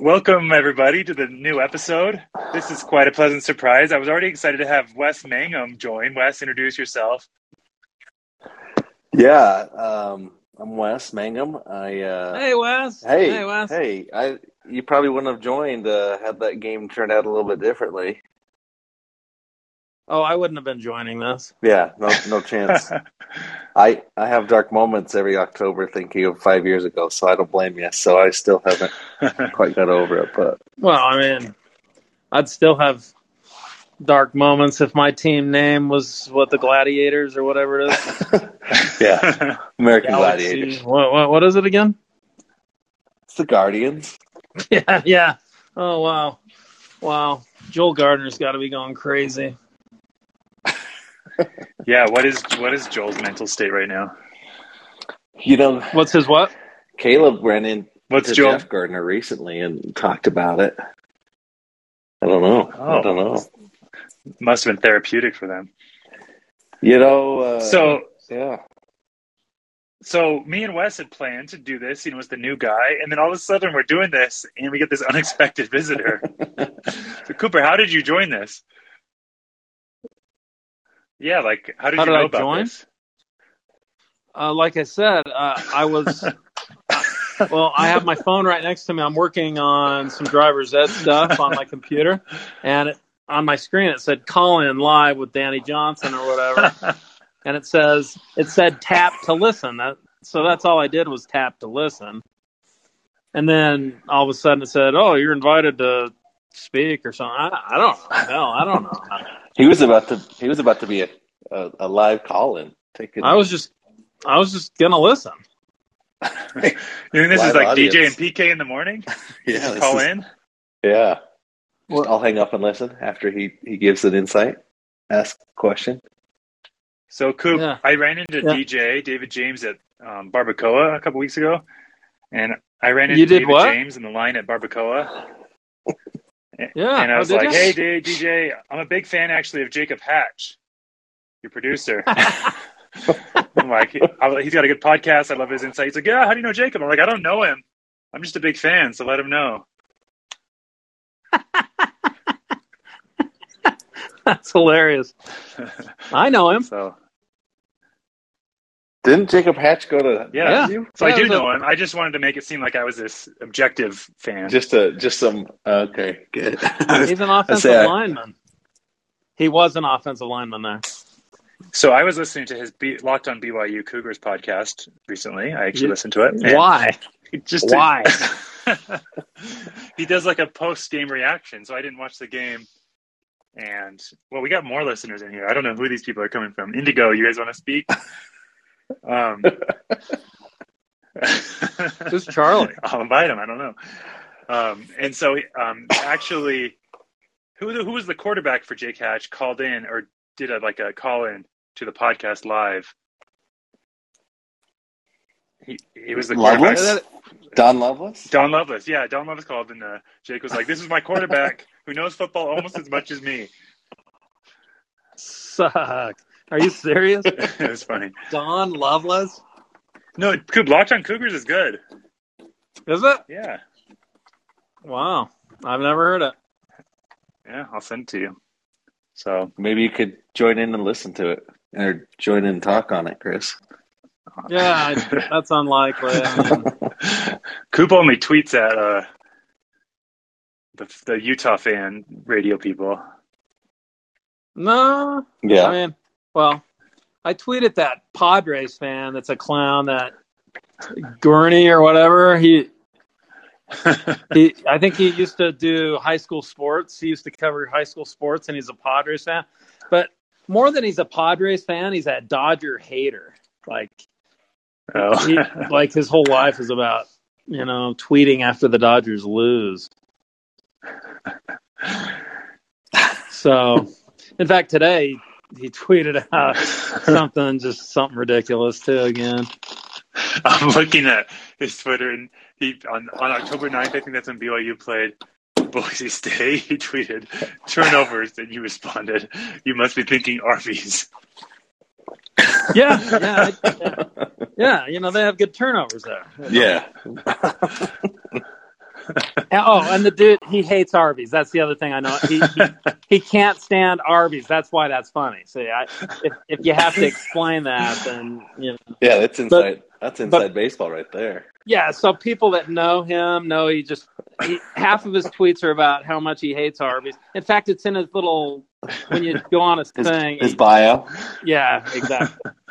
Welcome, everybody, to the new episode. This is quite a pleasant surprise. I was already excited to have Wes Mangum join. Wes, introduce yourself. Yeah, um, I'm Wes Mangum. I uh, Hey Wes. hey Hey Wes. hey, I you probably wouldn't have joined uh, had that game turned out a little bit differently. Oh, I wouldn't have been joining this. Yeah, no no chance. I I have dark moments every October thinking of five years ago, so I don't blame you. So I still haven't quite got over it, but Well, I mean, I'd still have dark moments if my team name was what the Gladiators or whatever it is. yeah, American Galaxy- Gladiators. What, what what is it again? It's the Guardians. Yeah, yeah. Oh wow, wow. Joel Gardner's got to be going crazy. Yeah, what is what is Joel's mental state right now? You know, What's his what? Caleb ran in What's to Joel? Jeff Gardner recently and talked about it. I don't know. Oh. I don't know. Must have been therapeutic for them. You know. Uh, So, yeah. so me and Wes had planned to do this. You know, as the new guy, and then all of a sudden we're doing this, and we get this unexpected visitor. so, Cooper, how did you join this? Yeah, like how did How you did know I about join? this? Uh, like I said, uh, I was. well, I have my phone right next to me. I'm working on some driver's ed stuff on my computer, and it, on my screen it said "Call in live with Danny Johnson" or whatever, and it says it said "Tap to listen." That so that's all I did was tap to listen, and then all of a sudden it said, "Oh, you're invited to speak" or something. I, I don't know. Hell, I don't know. He was about to. He was about to be a a, a live call in. Take it. I was just, I was just gonna listen. You think this Live is like audience. DJ and PK in the morning? yeah. This call is- in. Yeah. I'll hang up and listen after he he gives an insight. Ask a question. So, Coop, Yeah. I ran into Yeah. DJ David James at um, Barbacoa a couple weeks ago, and I ran into You did David what? James in the line at Barbacoa. Yeah, and I oh, was did like? "Hey, DJ, I'm a big fan actually of Jacob Hatch, your producer." I'm like, "He's got a good podcast. I love his insight." He's like, "Yeah, how do you know Jacob?" I'm like, "I don't know him. I'm just a big fan, so let him know." That's hilarious. I know him. So, Didn't Jacob Hatch go to yeah, you? so I do it was a- know him. I just wanted to make it seem like I was this objective fan. Just a just some. Uh, okay, good. He's an offensive say I- lineman. He was an offensive lineman there. So I was listening to his B- Locked on BYU Cougars podcast recently. I actually You- listened to it. and Why? Just Why? he does like a post game reaction. So I didn't watch the game. And well, we got more listeners in here. I don't know who these people are coming from. Indigo, you guys want to speak? Um, Who's Charlie? I'll invite him. I don't know. Um, and so, um, actually, who who was the quarterback for Jake Hatch? Called in or did a like a call in to the podcast live. He he was the Lovelace? quarterback. Don Lovelace. Don Lovelace, yeah, Don Lovelace called, and uh, Jake was like, "This is my quarterback who knows football almost as much as me." Suck. Are you serious? it was funny. Don Lovelace? No, Coop, Locked on Cougars is good. Is it? Yeah, Wow. I've never heard it. yeah, I'll send it to you. So Maybe you could join in and listen to it, or join in and talk on it, Chris. Yeah, I- that's unlikely. I mean, Coop only tweets at uh, the the Utah fan radio people. no. Yeah. I mean, well, I tweeted that Padres fan that's a clown that Gurney or whatever. He he I think he used to do high school sports. He used to cover high school sports and he's a Padres fan. But more than he's a Padres fan, he's a Dodger hater. Like oh. he, like his whole life is about, you know, tweeting after the Dodgers lose. So, in fact, today he tweeted out something just something ridiculous too again. I'm looking at his Twitter, and he on on October 9th, I think that's when BYU played Boise State. He tweeted turnovers, and you responded, "You must be thinking Arby's." Yeah, yeah, I- yeah, yeah. You know they have good turnovers there. Yeah. oh, and the dude he hates Arby's. That's the other thing I know. He he, he can't stand Arby's. That's why that's funny. So I, if if you have to explain that, then you know. Yeah, that's inside. that's inside baseball right there. Yeah, so people that know him know he just he, half of his tweets are about how much he hates Arby's. In fact, it's in his little when you go on his, His, thing. his bio. yeah, exactly.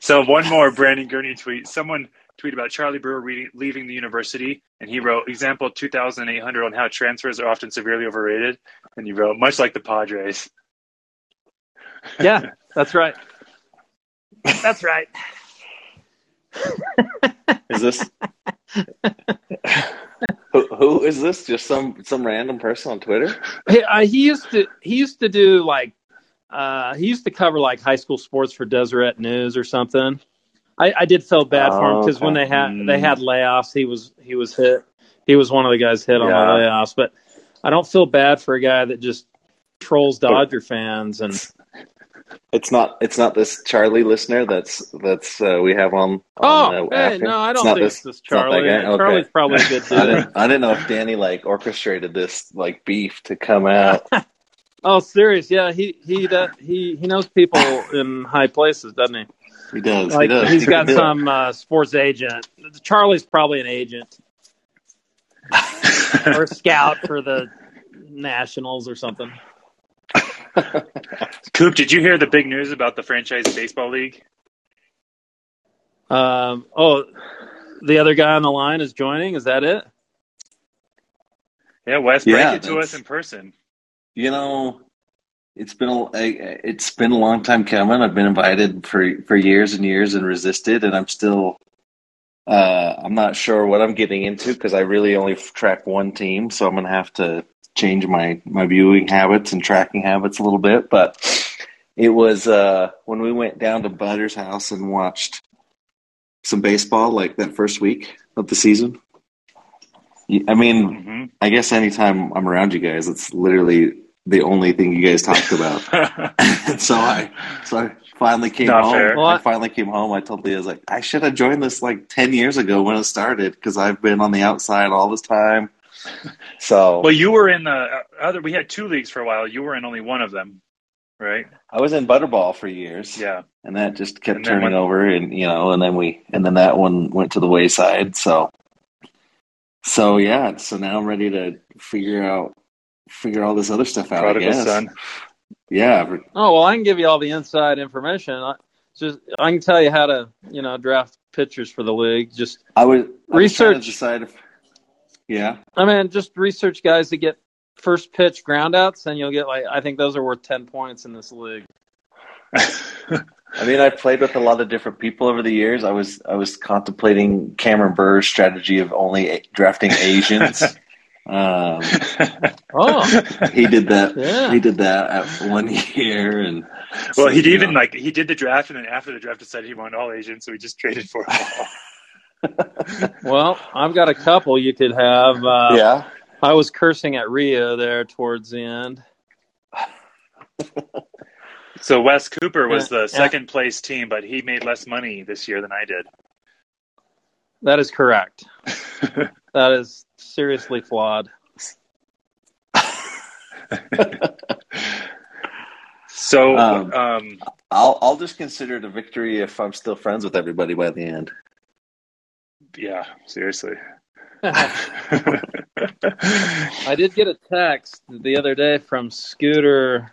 So one more Brandon Gurney tweet. Someone tweeted about Charlie Brewer reading, leaving the university, and he wrote example 2,800 on how transfers are often severely overrated. And he wrote much like the Padres. Yeah, that's right. That's right. Is this who, who is this? Just some some random person on Twitter? He, uh, he used to he used to do like uh, he used to cover like high school sports for Deseret News or something. I, I did feel bad for him Oh, because when they had Mm. they had layoffs, he was he was hit. He was one of the guys hit on the layoffs. But I don't feel bad for a guy that just trolls Dodger fans and It's not. It's not this Charlie listener. That's that's uh, we have on. oh uh, hey, no, I don't not think this- it's this it's Charlie. guy? Okay. Charlie's probably a good I didn't. I didn't know if Danny like orchestrated this like beef to come out. oh, serious? Yeah, he he does, he he knows people in high places, doesn't he? He does. Like he does. he's He got can some uh, sports agent. Charlie's probably an agent or a scout for the Nationals or something. Coop, did you hear the big news about the franchise baseball league? Um, oh, the other guy on the line is joining. Is that it? Yeah, Wes, Yeah, break it to us in person. You know, it's been a it's been a long time coming. I've been invited for for years and years and resisted, and I'm still. Uh, I'm not sure what I'm getting into because I really only track one team, so I'm gonna have to change my my viewing habits and tracking habits a little bit. But it was uh, when we went down to Butter's house and watched some baseball, like that first week of the season. I mean, hmm I guess anytime I'm around you guys, it's literally the only thing you guys talked about. so I, so I finally came Not home. fair. I- I finally came home. I told Leah, I was like, I should have joined this like ten years ago when it started because I've been on the outside all this time. So well, you were in the uh, other. We had two leagues for a while. You were in only one of them, right? I was in Butterball for years, Yeah. and that just kept And turning when- over, and you know, and then we, and then that one went to the wayside. So, so yeah, so now I'm ready to figure out, figure all this other stuff out. I Prodigal guess. son. Yeah, Oh well, I can give you all the inside information. I, just I can tell you how to you know draft pitchers for the league. Just I would I was Research. decide if, yeah, I mean, just research guys that get first pitch groundouts, and you'll get like I think those are worth ten points in this league. I mean, I've played with a lot of different people over the years. I was I was contemplating Cameron Burr's strategy of only drafting Asians. um, Oh he did that. yeah, He did that at one year, and well, so, he'd even know, like he did the draft, and then after the draft, he decided he wanted all Asians, so he just traded for them all. well, I've got a couple you could have. Uh, yeah. I was cursing at Rio there towards the end. So Wes Cooper was Yeah, the yeah. second place team, but he made less money this year than I did. That is correct. That is seriously flawed. So, Um, um, I'll I'll just consider it a victory if I'm still friends with everybody by the end. yeah, seriously. I did get a text the other day from Scooter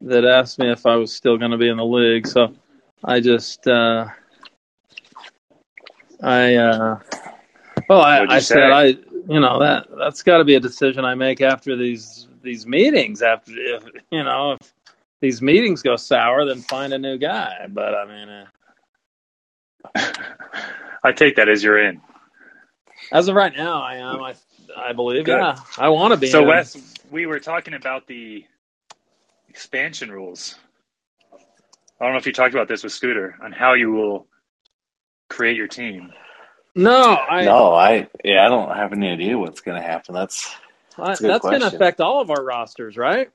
that asked me if I was still going to be in the league. So I just, uh, I, uh, well, I, I said I, you know, that that's got to be a decision I make after these these meetings. After if you know if these meetings go sour, then find a new guy. But I mean, uh, I take that as you're in. as of right now, I am. I I believe. Good. Yeah, I want to be. So, in. Wes, we were talking about the expansion rules. I don't know if you talked about this with Scooter on how you will create your team. No, I. no, I yeah, I don't have any idea what's going to happen. That's That's a good that's going to affect all of our rosters, right?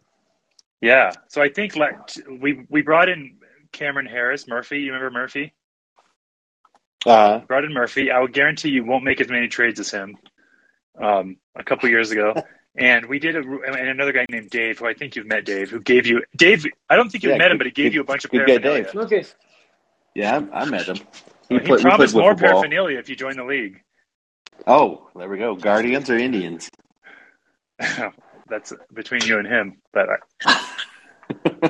Yeah. So I think like we we brought in Cameron Harris, Murphy. You remember Murphy? uh, Brought in Murphy. I would guarantee you won't make as many trades as him. um, a couple years ago, and we did a and another guy named Dave, who I think you've met, Dave, who gave you Dave. I don't think you Yeah, met him, but he gave good- you a bunch of good guy, paraphernalia. Dave. Okay. Yeah, I, I met him. He, played- we promised more wiffle ball. paraphernalia if you join the league. Oh, there we go. Guardians or Indians? That's between you and him. But uh,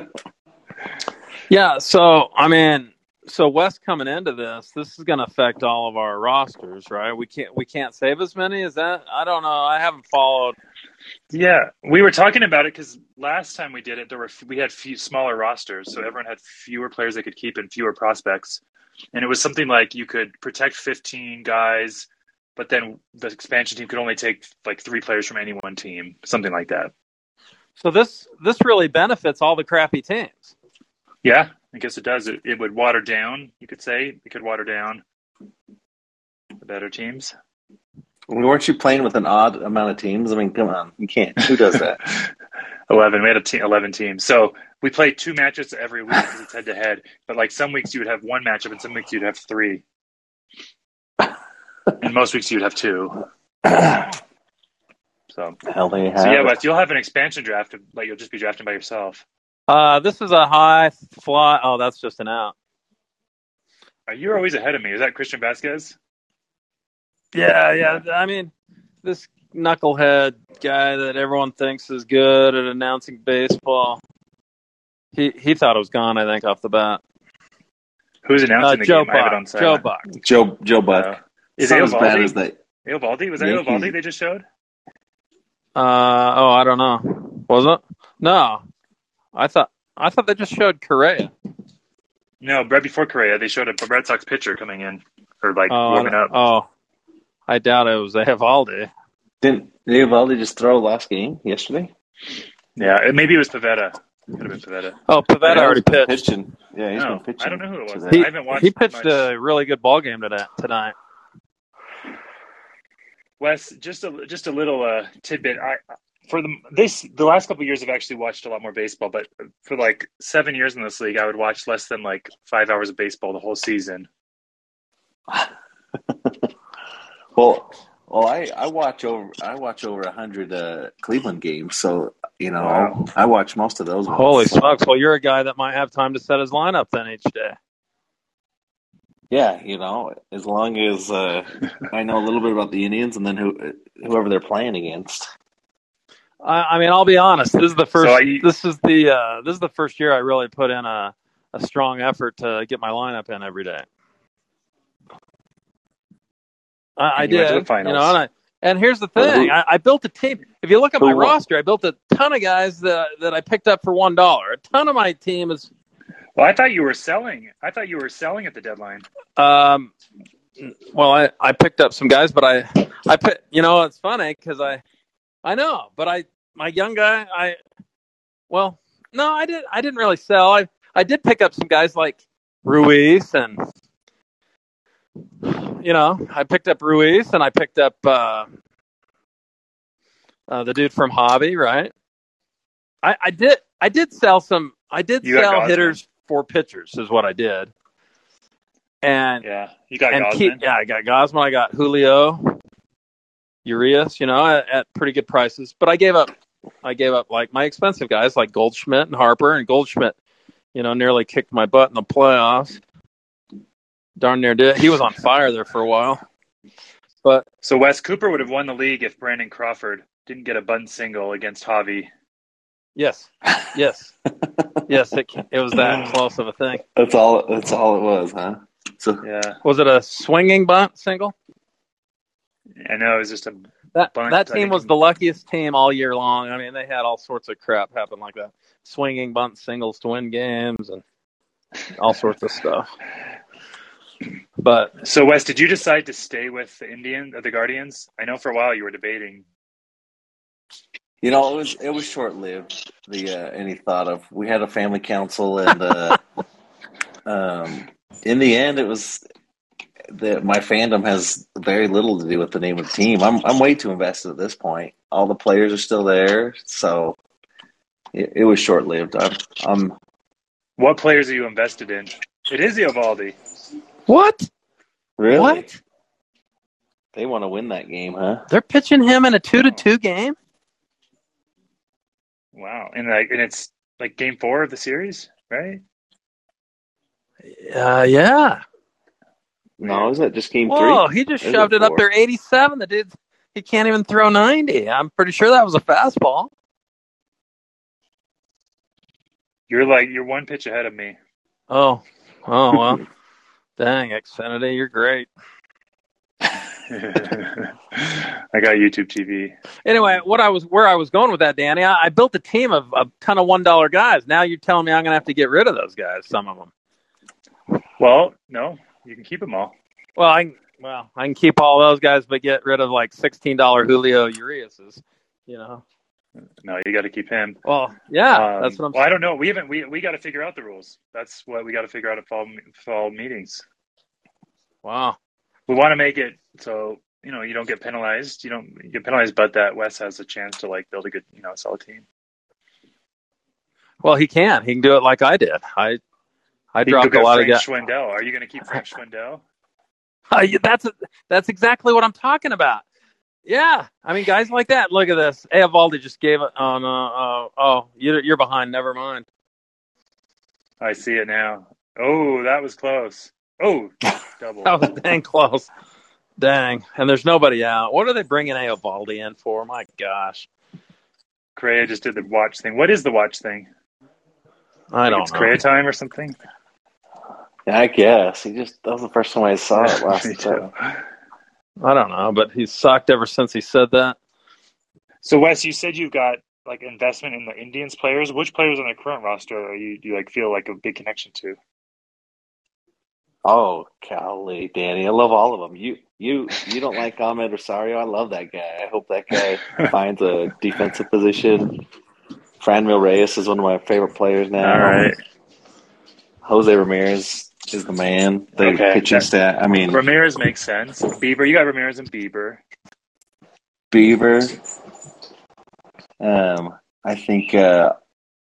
Yeah, so I mean, so West coming into this, this is going to affect all of our rosters, right? We can't we can't save as many. Is that? I don't know. I haven't followed. yeah, we were talking about it because last time we did it, there were we had few smaller rosters, so everyone had fewer players they could keep and fewer prospects. And it was something like you could protect 15 guys, but then the expansion team could only take like three players from any one team, something like that. So this this really benefits all the crappy teams. Yeah, I guess it does. It, it would water down, you could say. It could water down the better teams. Weren't you playing with an odd amount of teams? I mean, come on, you can't. Who does that? 11. We had a te- 11 teams. So we played two matches every week because it's head to head. But like some weeks you would have one matchup and some weeks you'd have three. and most weeks you'd have two. So, Hell, they have. so yeah, it. Wes, you'll have an expansion draft, but you'll just be drafting by yourself. Uh, this is a high fly. Oh, that's just an out. Uh, You're always ahead of me. Is that Christian Vasquez? Yeah, yeah. I mean, this knucklehead guy that everyone thinks is good at announcing baseball. He he thought it was gone. I think off the bat. Who's Uh, announcing the Joe game? I have it Buck. on Joe silent. Buck. Joe Joe Buck. Uh, is It's not as bad as Eovaldi? that. Eovaldi? Was that Yankees. Eovaldi they just showed? Uh oh, I don't know. Was it? No, I thought I thought they just showed Correa. No, right before Correa, they showed a Red Sox pitcher coming in or like Oh, warming up. oh, I doubt it was Eovaldi. Didn't Eovaldi just throw last game yesterday? Yeah, it- maybe it was Pivetta. Could have been Pivetta. Oh, Pivetta Yeah, already he's pitched. pitching. Yeah, he's No, been pitching. I don't know who it was. He, I haven't watched he pitched much. a really good ball game today, tonight. Wes, just a just a little uh, tidbit. I for the this the last couple of years, I've actually watched a lot more baseball. But for like seven years in this league, I would watch less than like five hours of baseball the whole season. Well, well, I, I watch over I watch over a hundred uh, Cleveland games, so you know Wow. I watch most of those. Ones. Holy smokes! Well, you're a guy that might have time to set his lineup then each day. Yeah, you know, as long as uh, I know a little bit about the Indians and then who whoever they're playing against. I, I mean, I'll be honest. This is the first. So I- this is the uh, this is the first year I really put in a a strong effort to get my lineup in every day. I, I And you went did, to the finals. you know, and I, and here's the Well, thing: who- I, I built a team. If you look at Who my won? roster, I built a ton of guys that that I picked up for one dollar. A ton of my team is Well, I thought you were selling. I thought you were selling at the deadline. Um, well, I, I picked up some guys, but I I put you know it's funny because I I know, but I my young guy I well no I did I didn't really sell I I did pick up some guys like Ruiz and you know I picked up Ruiz and I picked up uh, uh, the dude from Hobby right I I did I did sell some I did You sell hitters for pitchers is what I did and Yeah, you got and Gausman. keep, yeah, I got Gausman, I got Julio, Urias, you know, at, at pretty good prices. But I gave up, I gave up like my expensive guys like Goldschmidt and Harper, and Goldschmidt, you know, nearly kicked my butt in the playoffs. Darn near did. He was on fire there for a while. But So Wes Cooper would have won the league if Brandon Crawford didn't get a bunt single against Javi. yes, yes, yes, it it was that close of a thing. That's all. That's all it was, huh? So Yeah, Was it a swinging bunt single? I know. It was just a That Bunt, that team was the luckiest team all year long. I mean, they had all sorts of crap happen like that, swinging bunt singles to win games and all sorts of stuff. But So, Wes, did you decide to stay with the Indian, the Guardians? I know for a while you were debating. you know, it was it was short lived. The uh, any thought of we had a family council and uh, um, in the end, it was that my fandom has very little to do with the name of the team. I'm I'm way too invested at this point. All the players are still there, so it, it was short lived. I'm I'm What players are you invested in? It is Eovaldi. What? really What? They want to win that game, huh? They're pitching him in a two to two game. Wow, and like, and it's like game four of the series, right? Uh, yeah. No, is that just game Whoa, three? he just Is shoved it it up there, eighty-seven. The dude, he can't even throw ninety. I'm pretty sure that was a fastball. You're like you're one pitch ahead of me. Oh, oh well. Dang, Xfinity, you're great. I got YouTube TV. Anyway, what I was where I was going with that, Danny, I, I built a team of a ton of one dollar guys. Now you're telling me I'm gonna have to get rid of those guys, some of them. Well, no, you can keep them all. Well, I can- well I can keep all those guys, but get rid of like sixteen dollar Julio Urias's. You know. No, you got to keep him. Well, yeah, Um, that's what I'm. Well, I don't know. We haven't. We we got to figure out the rules. That's what we got to figure out at fall fall meetings. Wow. We want to make it so you know you don't get penalized. You don't you get penalized, but that Wes has a chance to like build a good you know solid team. Well, he can. He can do it like I did. I I You dropped a lot of guys. Schwindel. Are you going to keep Frank Schwindel? that's that's exactly what I'm talking about. Yeah, I mean, guys like that. Look at this. Eovaldi just gave it on. Uh, uh, oh, you're you're behind. Never mind. I see it now. Oh, that was close. Oh, double. That was dang close. Dang, and there's nobody out. What are they bringing Eovaldi in for? My gosh, Correa just did the watch thing. What is the watch thing? I Like don't it's know. It's Correa time or something. Yeah, I guess. He just that was the first time I saw it last Me time. Too. I don't know, but he's sucked ever since he said that. So Wes, you said you've got like investment in the Indians players. Which players on the current roster are you do you like feel like a big connection to? Oh, golly, Danny, I love all of them. You, you, you don't like Amed Rosario? I love that guy. I hope that guy finds a defensive position. Franmil Reyes is one of my favorite players now. All right. Jose Ramirez is the man. The Okay. pitching stat. I mean, Ramirez makes sense. Bieber, you got Ramirez and Bieber. Beaver. Um, I think uh,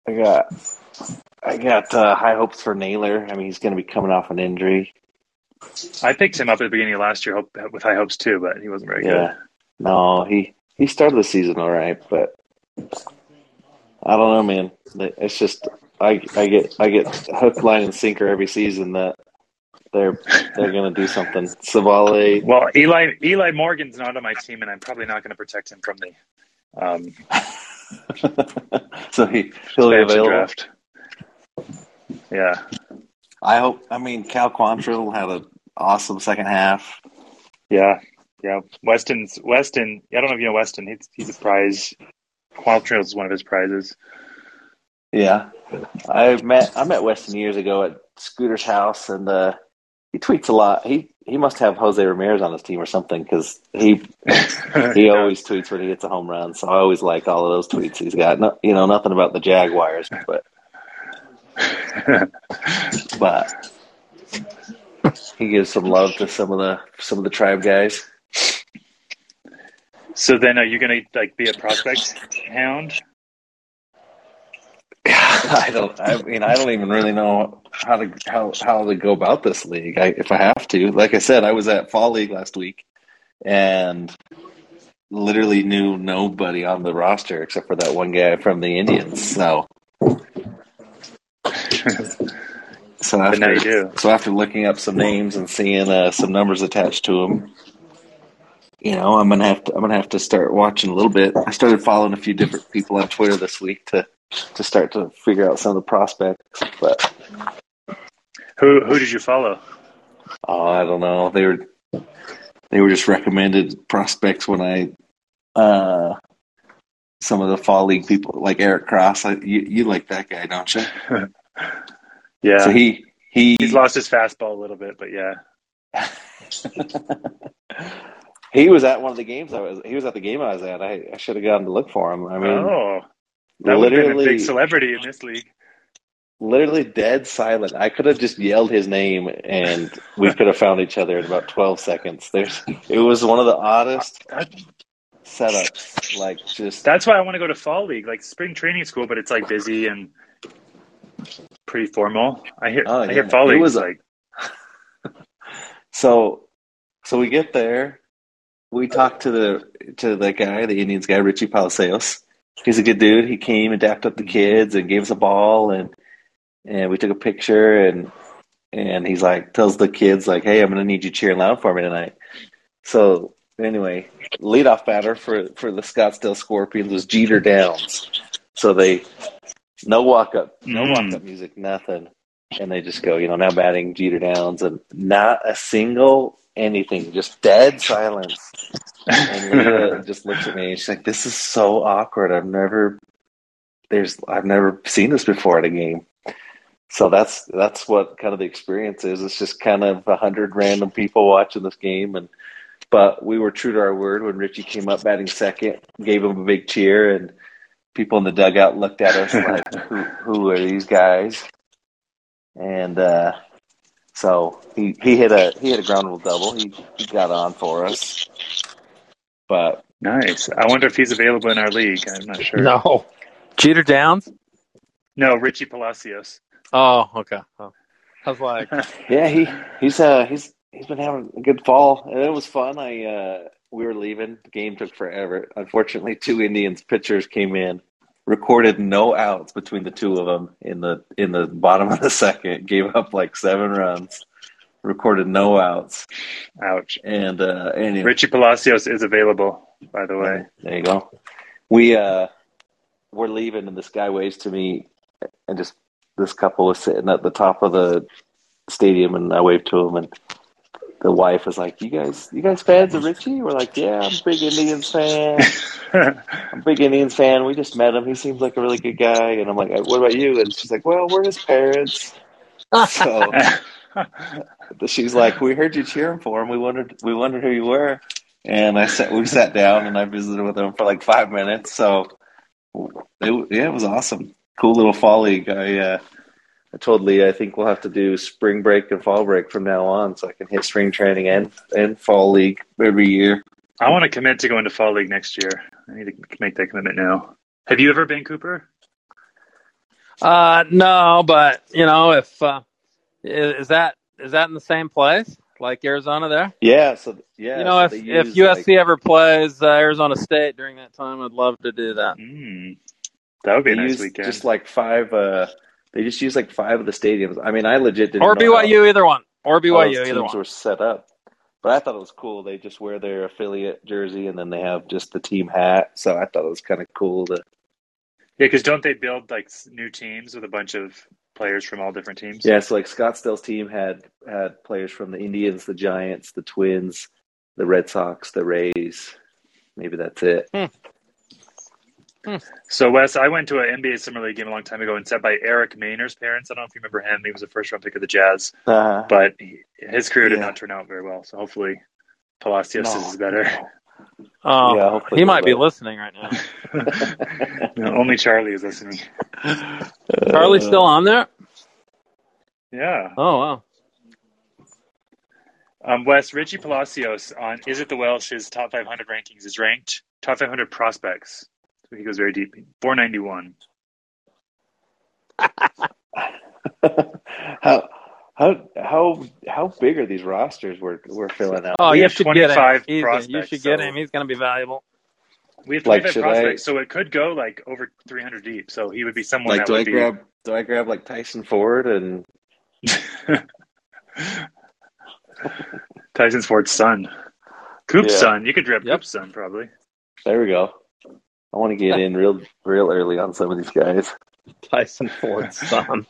I got I got uh, high hopes for Naylor. I mean, he's going to be coming off an injury. I picked him up at the beginning of last year hope, with high hopes too, but he wasn't very good. Yeah. No, he he started the season all right, but I don't know, man. It's just I I get I get hook, line, and sinker every season that they're they're going to do something. Civale. Well, Eli Eli Morgan's not on my team, and I'm probably not going to protect him from the um, so he he'll be available. draft. Yeah, I hope. I mean, Cal Quantrill had an awesome second half. yeah, yeah. Weston's Weston. I don't know if you know Weston. He's he's a prize. Quantrill is one of his prizes. Yeah, I met I met Weston years ago at Scooter's house, and uh, he tweets a lot. He he must have Jose Ramirez on his team or something because he he always tweets when he hits a home run. So I always like all of those tweets he's got. No, you know nothing about the Jaguars, but but he gives some love to some of the some of the tribe guys. So then, are you going to like be a prospect hound? I don't. I mean, I don't even really know how to how how to go about this league. I, if I have to, like I said, I was at fall league last week, and literally knew nobody on the roster except for that one guy from the Indians. So, so But now you after do. so after looking up some names and seeing uh, some numbers attached to them, you know, I'm gonna have to I'm gonna have to start watching a little bit. I started following a few different people on Twitter this week to to start to figure out some of the prospects. But Who who did you follow? oh, I don't know. They were they were just recommended prospects when I uh some of the fall league people like Eric Cross. I, you you like that guy, don't you? Yeah, So he he he's lost his fastball a little bit, but yeah. he was at one of the games I was. He was at the game I was at. I, I should have gone to look for him. I mean, oh, that would have been a literally, big celebrity in this league. literally dead silent. I could have just yelled his name, and we could have found each other in about twelve seconds. There's. It was one of the oddest setups. Like just that's why I want to go to fall league. Like spring training is cool, but it's like busy and pretty formal. I hear Oh, I hear fall It league was like so. So we get there, we talk to the to the guy, the Indians guy, Richie Palacios. He's a good dude. He came and dapped up the kids and gave us a ball and and we took a picture and and he's like tells the kids like, "Hey, I'm gonna need you cheering loud for me tonight." So anyway, leadoff batter for for the Scottsdale Scorpions was Jeter Downs. So they no walk up, no Mm. walk up music, nothing, and they just go, you know, now batting Jeter Downs, and not a single anything, just dead silence. And Leah just looks at me and she's like, "This is so awkward. I've never, there's, I've never seen this before at a game." So that's that's what kind of the experience is. It's just kind of a hundred random people watching this game, and but we were true to our word when Richie came up batting second, gave him a big cheer, and people in the dugout looked at us like, "Who, who are these guys?" And uh, so he, he hit a he hit a ground rule double. He he got on for us, but Nice. I wonder if he's available in our league. I'm not sure. No. Jeter Downs? No, Richie Palacios. Oh, okay. Oh. I was like, yeah, he he's uh he's he's been having a good fall, and it was fun. I uh, we were leaving. The game took forever. Unfortunately, two Indians pitchers came in, recorded no outs between the two of them in the in the bottom of the second. Gave up like seven runs, recorded no outs, Ouch. and uh, anyway, Richie Palacios is available, by the way. There you go. We uh we're leaving and this guy waves to me and just this couple was sitting at the top of the stadium and I waved to him and the wife was like, You guys you guys fans of Richie? We're like, Yeah, I'm a big Indians fan. I'm a big Indians fan. We just met him. He seems like a really good guy and I'm like, What about you? And she's like, Well, we're his parents. So she's like, "We heard you cheering for him. We wondered, we wondered who you were." And I sat, we sat down, and I visited with him for like five minutes. So, it, yeah, it was awesome. Cool little fall league. I, uh, I told Lee I think we'll have to do spring break and fall break from now on, so I can hit spring training and and fall league every year. I want to commit to going to Fall League next year. I need to make that commitment now. Have you ever been Cooper? uh, no, but you know, if uh, is is that is that in the same place like Arizona there? Yeah. So yeah, you know, so if they if USC like- ever plays uh, Arizona State during that time, I'd love to do that. Mm, that would be a nice weekend. just like five. uh They just use like five of the stadiums. I mean, I legit didn't Or know how- BYU, either one. Or how BYU, those either teams one. were set up. But I thought it was cool. They just wear their affiliate jersey and then they have just the team hat. So I thought it was kind of cool to. yeah, because don't they build like new teams with a bunch of players from all different teams? Yeah, so like Scottsdale's team had had players from the Indians, the Giants, the Twins, the Red Sox, the Rays. Maybe that's it. Hmm. So Wes, I went to an NBA Summer League game a long time ago and sat by Eric Maynor's parents. I don't know if you remember him. He was a first round pick of the Jazz, Uh, but he, his career did Yeah. not turn out very well. So hopefully, Palacios No. is better. Oh, Yeah, he might be listening right now. No, only Charlie is listening. Charlie's still on there? Yeah. Oh wow. Um, Wes, Richie Palacios on Is It the Welsh's top 500 rankings is ranked top 500 prospects. So he goes very deep. 491. how how how how big are these rosters we're we're filling out? Oh, We you have should get him. 25 Easy. You should get so- him. He's going to be valuable. We have Like, 25 should I- prospects, so it could go like over 300 deep. So he would be someone like, that do I be. grab do I grab like Tyson Ford and Tyson Ford's son. Coop's Yeah. son. You could grab Yep. Coop's son, probably. there we go. I want to get in real real early on some of these guys. Tyson Ford's son.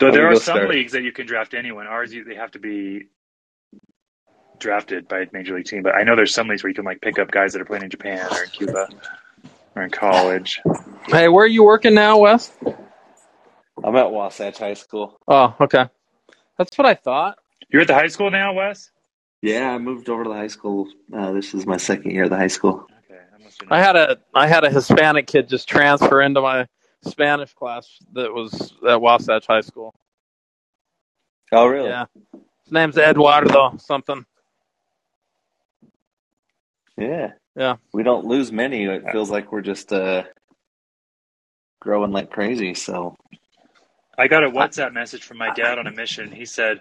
Though there are some start. leagues that you can draft anyone. Ours, you, they have to be drafted by a major league team. But I know there's some leagues where you can like pick up guys that are playing in Japan or in Cuba or in college. Hey, where are you working now, Wes? I'm at Wasatch High School. Oh, okay. That's what I thought. You're at the high school now, Wes? Yeah, I moved over to the high school. Uh, this is my second year at the high school. Okay, I must have I had a I had a Hispanic kid just transfer into my Spanish class that was at Wasatch High School. Oh, really? Yeah. His name's Eduardo something. Yeah. Yeah. We don't lose many. It feels like we're just uh, growing like crazy. So I got a WhatsApp message from my dad on a mission. He said,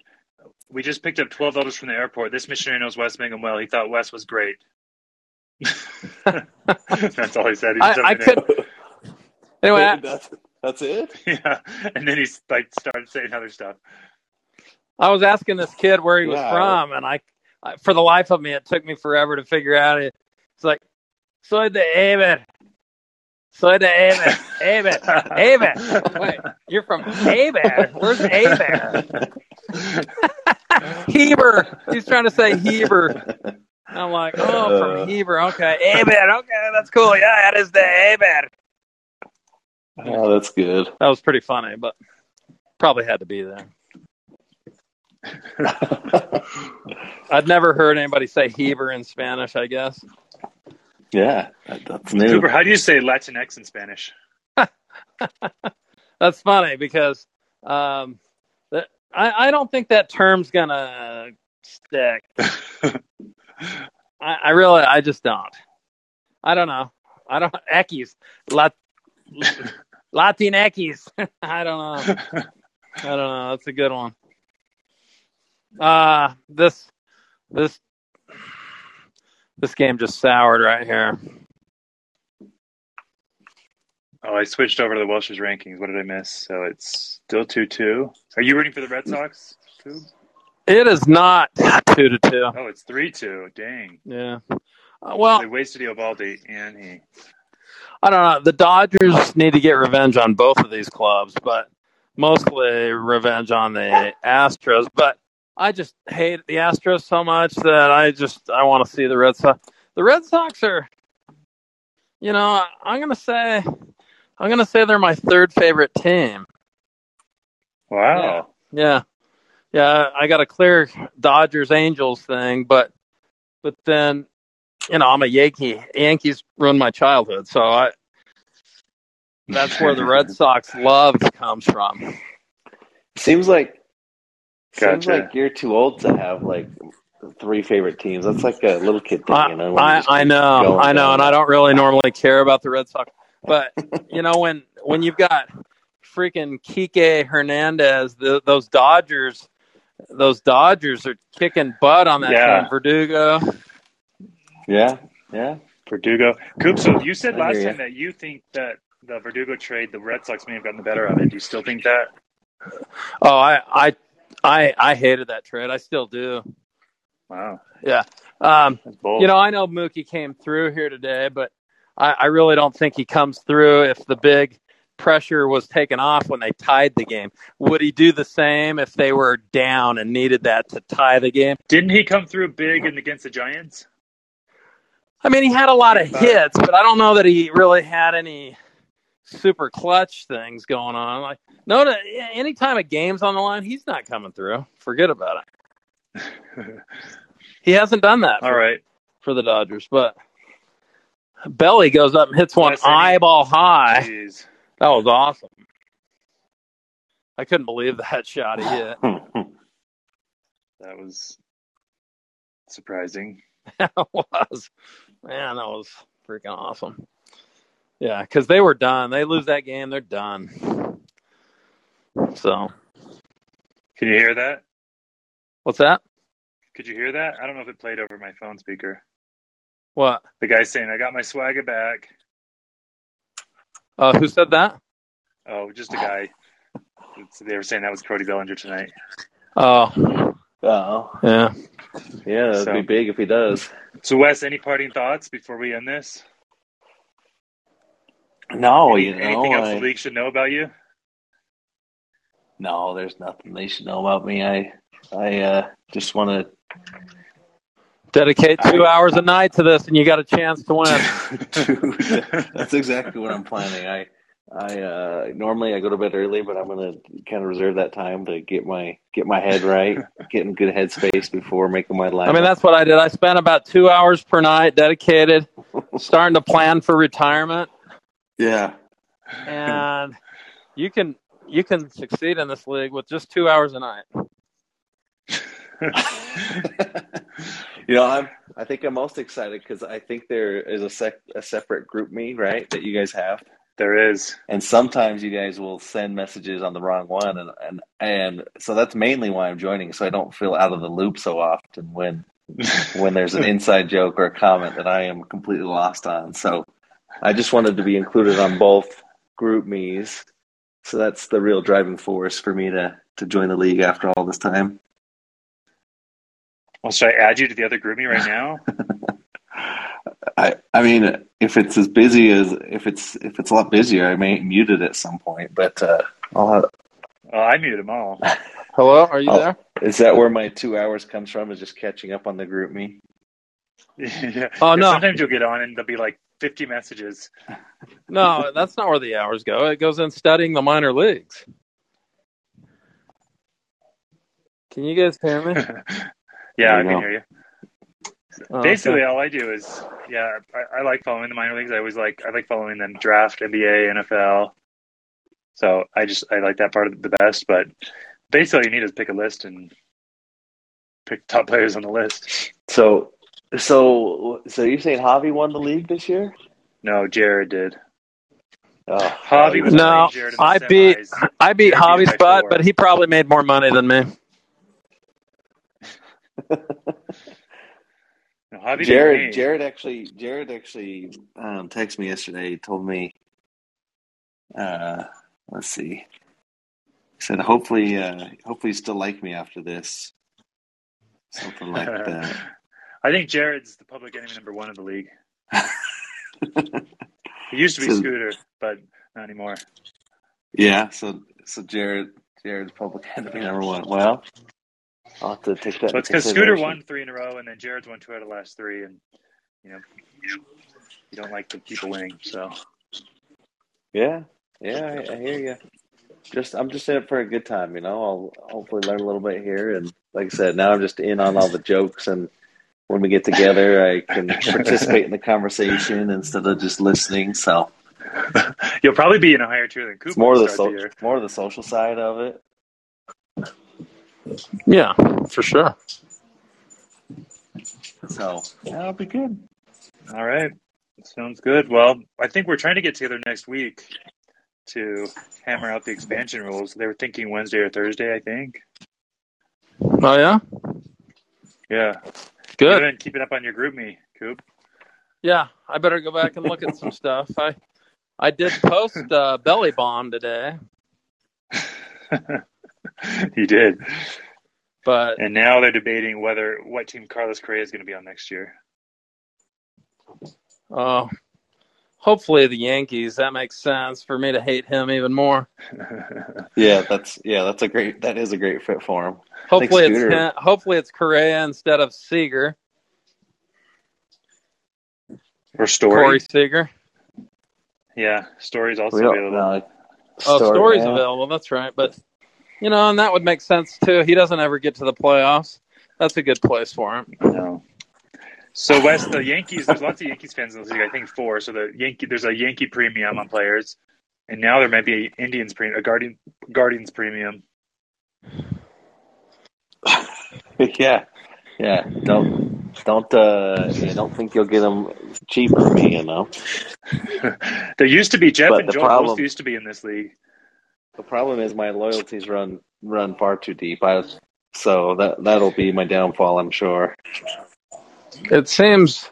we just picked up twelve dollars from the airport. This missionary knows Wes Bingham well. He thought Wes was great. That's all he said. He I, I could. Anyway, I, that's that's it. Yeah, and then he's like started saying other stuff. I was asking this kid where he was Wow. from, and I, I, for the life of me, it took me forever to figure out it. It's like, soy de Eber. Soy de Eber. Eber. Eber. Wait, you're from Eber. Where's Eber? Heber. He's trying to say Heber. I'm like, oh, Uh. from Heber. Okay. Eber. Okay, that's cool. Yeah, that is the Eber. Oh, that's good. That was pretty funny, but probably had to be there. I'd never heard anybody say Heber in Spanish, I guess. yeah, that's new. Cooper, how do you say Latinx in Spanish? That's funny because um, that, I, I don't think that term's gonna stick. I, I really, I just don't. I don't know. I don't Ekis, Lat, Latin Ekis. I don't know. I don't know. That's a good one. Uh this this this game just soured right here. Oh, I switched over to the Welsh's rankings. What did I miss? So it's still two two. Are you rooting for the Red Sox? Coob? It is not two to two. Oh, it's three two. Dang. Yeah. Uh, well, They wasted Eovaldi and he. I don't know. The Dodgers need to get revenge on both of these clubs, but mostly revenge on the Astros. But I just hate the Astros so much that I just I want to see the Red Sox. The Red Sox are, you know, I'm gonna say, I'm gonna say they're my third favorite team. Wow. Yeah, yeah. I got a clear Dodgers Angels thing, but but then you know I'm a Yankee. Yankees ruined my childhood, so I that's where the Red Sox love comes from. Seems like seems like you're too old to have like three favorite teams. That's like a little kid thing, I, you know. when I, I know, I know, down and I don't really normally care about the Red Sox, but you know when when you've got freaking Kike Hernandez, the, those Dodgers, those Dodgers are kicking butt on that Yeah. team. Verdugo. Yeah, yeah. Verdugo. Coop, so you said last hear ya. time that you think that the Verdugo trade, the Red Sox may have gotten the better of it. Do you still think that? Oh, I, I, I, I hated that trade. I still do. Wow. Yeah. Um, That's bold. you know, I know Mookie came through here today, but I, I really don't think he comes through if the big pressure was taken off when they tied the game. Would he do the same if they were down and needed that to tie the game? Didn't he come through big in against the Giants? I mean, he had a lot of uh, hits, but I don't know that he really had any super clutch things going on. Like, no, no, anytime a game's on the line, he's not coming through. Forget about it. He hasn't done that All for, right. for the Dodgers, but Belly goes up and hits one eyeball high. Jeez. That was awesome. I couldn't believe that shot he hit. That was surprising. that was man, that was freaking awesome. Yeah, because they were done. They lose that game, they're done. So, Can you hear that? what's that? Could you hear that? I don't know if it played over my phone speaker. What? The guy saying, I got my swagger back. Uh, who said that? Oh, just a guy. They were saying that was Cody Bellinger tonight. Oh, oh, yeah. yeah, that'd So- be big if he does. So, Wes, any parting thoughts before we end this? No, Any- you know, anything else I- the league should know about you? no, there's nothing they should know about me. I, I uh, just want Dedicate two hours a night to this, and you got a chance to win. to. That's exactly what I'm planning. I, I uh, normally I go to bed early, but I'm gonna kind of reserve that time to get my get my head right, get in good headspace before making my life. I mean, that's what I did. I spent about two hours per night dedicated, starting to plan for retirement. yeah. and you can you can succeed in this league with just two hours a night. you know, I'm. I think I'm most excited because I think there is a sec, a separate GroupMe right that you guys have. There is. and sometimes you guys will send messages on the wrong one, and and and so that's mainly why I'm joining, so I don't feel out of the loop so often when when there's an inside joke or a comment that I am completely lost on. So I just wanted to be included on both GroupMe's. So that's the real driving force for me to to join the league after all this time. Well, should I add you to the other GroupMe right now? I I mean, if it's as busy as if it's if it's a lot busier, I may mute it at some point. But uh, I'll have, Well, I mute them all. Hello, are you Oh. there? is that where my two hours comes from? Is just catching up on the GroupMe? yeah. Oh, no. Sometimes you'll get on and there'll be like 50 messages. No, that's not where the hours go. It goes in studying the minor leagues. Can you guys hear me? Yeah, I can hear you. Oh, Basically, okay. all I do is, yeah, I, I like following the minor leagues. I always like, I like following them draft, NBA, NFL. So I just, I like that part of the best. But basically, all you need is pick a list and pick top players on the list. So so so you're saying Javi won the league this year? No, Jared did. Oh, Javi was No, Jared in the I beat- semis. I beat Jared beat Javi's butt, four. but he probably made more money than me. No, Jared. Jared actually Jared actually um, texted me yesterday. He told me, uh, let's see. He said, "Hopefully, uh, hopefully, you still like me after this." Something like that. I think Jared's the public enemy number one of the league. He used to be So- Scooter, but not anymore. yeah. So so Jared Jared's public enemy number one. Well, I'll have to take that. So it's because Scooter won three in a row, and then Jared's won two out of the last three, and you know you don't like the people winning. So Yeah, yeah, I, I hear you. Just, I'm just in it for a good time, you know. I'll hopefully learn a little bit here, and like I said, now I'm just in on all the jokes, and when we get together, I can participate in the conversation instead of just listening. So you'll probably be in a higher tier than Cooper. it's more of the so, year. more of the social side of it. Yeah, for sure. So that'll be good. All right, sounds good. Well, I think we're trying to get together next week to hammer out the expansion rules. They were thinking Wednesday or Thursday, I think. Oh yeah, Yeah, good. Good. Keep it up on your GroupMe, Coop. Yeah, I better go back and look at some stuff. I I did post uh, belly bomb today, you did. but And now they're debating whether what team Carlos Correa is going to be on next year. uh, hopefully the Yankees. That makes sense for me to hate him even more. Yeah, that's yeah, that's a great. That is a great fit for him. Hopefully it's Scooter. him, hopefully it's Correa instead of Seager, or Story. Corey Seager. Yeah, Story's also We don't available. know. Oh, Story- Story's yeah. available. That's right. But you know, and that would make sense too. He doesn't ever get to the playoffs. That's a good place for him. No. So West, the Yankees. There's lots of Yankees fans in this league. I think four. So the Yankee, there's a Yankee premium on players, and now there might be a Indians premium, a Guardian Guardians premium. yeah, yeah. Don't don't uh, yeah, don't think you'll get them cheaper. me. You know. there used to be Jeff But and the Joel problem- both used to be in this league. The problem is my loyalties run run far too deep. I so that that'll be my downfall. I'm sure. It seems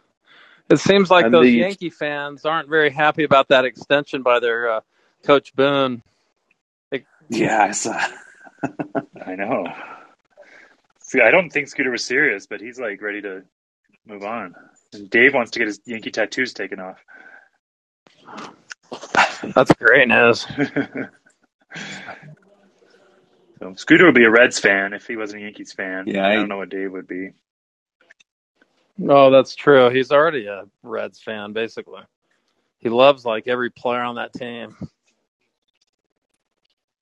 it seems like And those the- Yankee fans aren't very happy about that extension by their uh, coach Boone. Yeah, I saw. I know. See, I don't think Scooter was serious, but he's like ready to move on. And Dave wants to get his Yankee tattoos taken off. That's great news. so Scooter would be a Reds fan if he wasn't a Yankees fan. Yeah, I I- don't know what Dave would be. Oh, that's true. He's already a Reds fan, basically. He loves like every player on that team.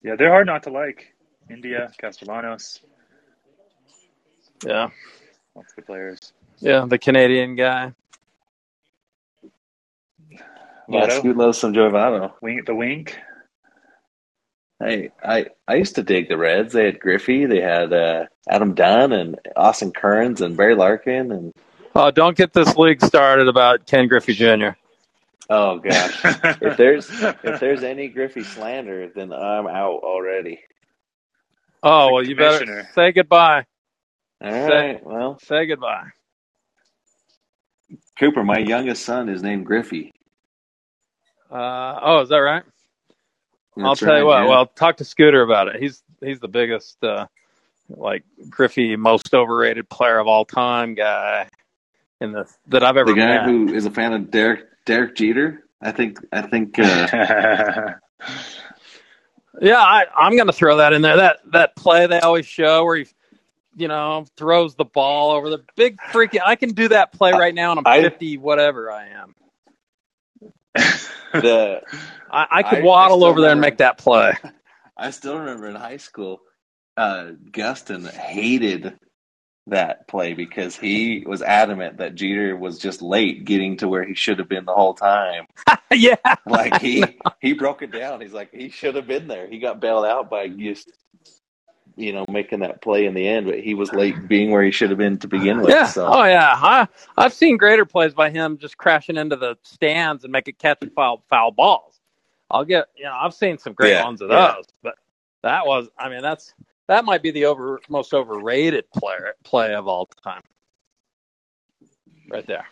Yeah, they're hard not to like. India, Castellanos, Yeah, lots of good players. yeah, the Canadian guy. Yeah, Votto, Scoot loves some Joey Votto. wink, the wink. Hey, I I used to dig the Reds. They had Griffey, they had uh, Adam Dunn, and Austin Kearns, and Barry Larkin, and Oh, don't get this league started about Ken Griffey Jr. Oh gosh. if there's if there's any Griffey slander, then I'm out already. Oh well, you better say goodbye. All Say- right. Well, Say goodbye. Cooper, my youngest son is named Griffey. Uh, oh, is that right? I'll That's tell you what. yeah. Well, talk to Scooter about it. He's he's the biggest, uh, like Griffey, most overrated player of all time guy in the that I've ever the guy met. who is a fan of Derek Derek Jeter. I think I think uh, Yeah, I, I'm going to throw that in there. That that play they always show where he, you know, throws the ball over the big freaking. I can do that play right now, and I'm I- 50, whatever I am. the I, I could I- I waddle still over there and remember- make that play. I still remember in high school, uh, Gustin hated that play because he was adamant that Jeter was just late getting to where he should have been the whole time. yeah, Like he he broke it down. He's like he should have been there. He got bailed out by just you know making that play in the end, but he was late being where he should have been to begin with. yeah. So Oh yeah, I I've seen greater plays by him just crashing into the stands and making catching foul foul balls. I'll get you know I've seen some great Yeah, ones of yeah. those, but that was I mean that's that might be the over most overrated player play of all time. Right there.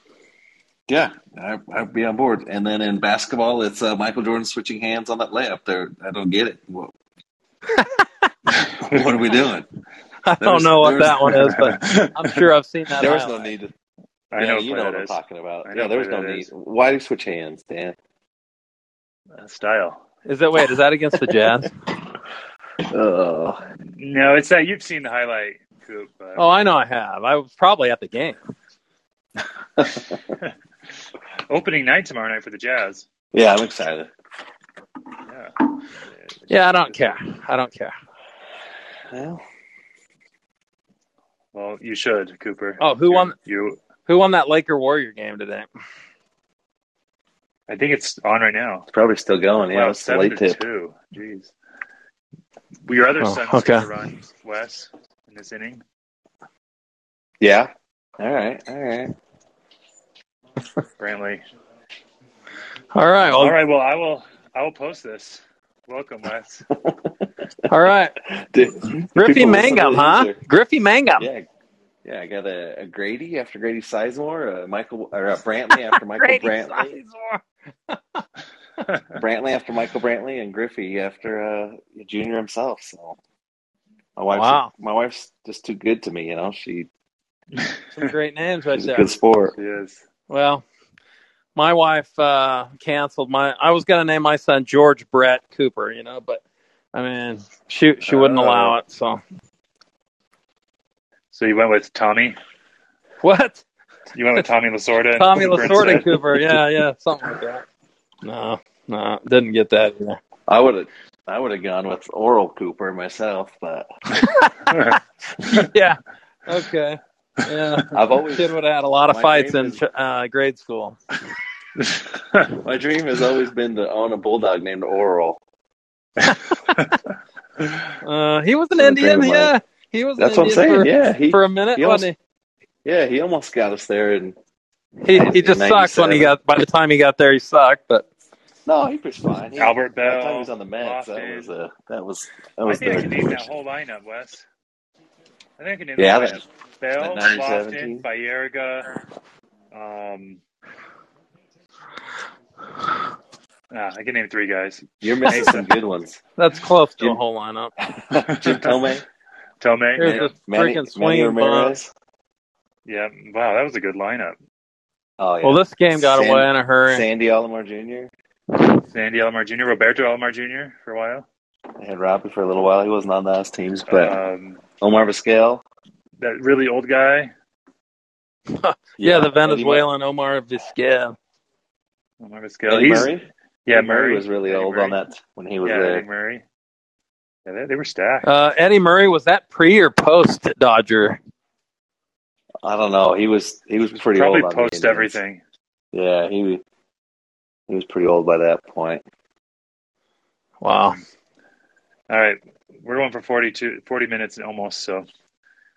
yeah, I, I'd be on board. And then in basketball, it's uh, Michael Jordan switching hands on that layup. There, I don't get it. What, what are we doing? I There don't was- know what was- that one is, but I'm sure I've seen that. There was no need. To, I yeah, know you what know that what I'm is. talking about. I know Yeah, there was no need. is. Why do you switch hands, Dan? Uh, Style. Is that wait? Is that against the Jazz? Oh, No, it's that you've seen the highlight, Coop. But Oh, I know I have. I was probably at the game. opening night tomorrow night for the Jazz. yeah, I'm excited. Yeah. Yeah, I don't care. I don't care. Well, Well, you should, Cooper. Oh, who You- won? You. Who won that Laker Warrior game today? I think it's on right now. it's probably still going. Yeah, wow, it's seven late to tip. two. Jeez. Will your other Oh, son's okay. going run, Wes, in this inning? Yeah. All right. All right. Brantley. All right. Well, All right. Well, I will. I will post this. Welcome, Wes. all right. Dude, Griffey people Mangum, huh? are- Griffey Mangum. Yeah. Yeah, I got a, a Grady after Grady Sizemore, a Michael or a Brantley after Michael Grady Brantley, Sizemore. Brantley after Michael Brantley, and Griffey after uh, Junior himself. So my wife's Wow. my wife's just too good to me. You know, she, Some great names right she's a there. good sport. He is. Well, my wife uh, canceled my. I was going to name my son George Brett Cooper, you know, but I mean, she she wouldn't Oh. allow it. So So you went with Tommy. what? You went with Tommy Lasorda. and Tommy Lasorda instead? Cooper? Yeah, yeah, something like that. No, no, didn't get that either. I would have I would have gone with Orel Cooper myself, but yeah. Okay. Yeah. I've always Kid would have had a lot of fights in is- uh, grade school. my dream has always been to own a bulldog named Orel. Uh, he was an That's a dream Indian. of mine. Yeah, he was. That's an what I'm Indian saying. For, yeah, he for a minute, he wasn't yeah he almost got us there, and he? He, he just in sucked when he got. By the time he got there, he sucked. But no, he was fine. He, Albert by the time Belle. he was on the Mets, that was uh, that was that I think I can name that whole lineup, Wes. I think I can name Yeah, that that- lineup. Belle, that Lofton, 1917. Baerga. Um, ah, I can name three guys. You're missing some good ones. that's close to a Jim- whole lineup. Jim Thome, Thome. Here's Yeah. this Manny, freaking Manny swinging. Ramirez. yeah. Wow, that was a good lineup. Oh yeah, Well, this game got San- away in a hurry. Sandy Alomar Jr. Sandy Alomar Jr., Roberto Alomar Jr. for a while. I had Robbie for a little while. He wasn't on the those teams, but Um, Omar Vizquel. that really old guy. yeah, the Venezuelan Omar Vizquel. Omar Vizquel. Eddie He's Murray. Yeah, Eddie Murray was really Eddie old Murray. on that when he was yeah, there. Eddie Murray. Yeah, they, they were stacked. Uh, Eddie Murray was that pre or post Dodger? I don't know. He was he was pretty Probably old. Probably post Indians. everything. Yeah, he he was pretty old by that point. Wow. All right, we're going for 42, 40 minutes and almost. So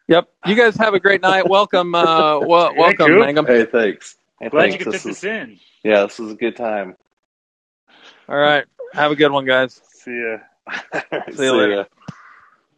Yep. You guys have a great night. Welcome. Uh, well, Yeah, welcome, Mangum. Hey, thanks. Hey, Glad thanks. you could fit This this in. Yeah, this was a good time. All right. Have a good one, guys. See ya. See you later. ya.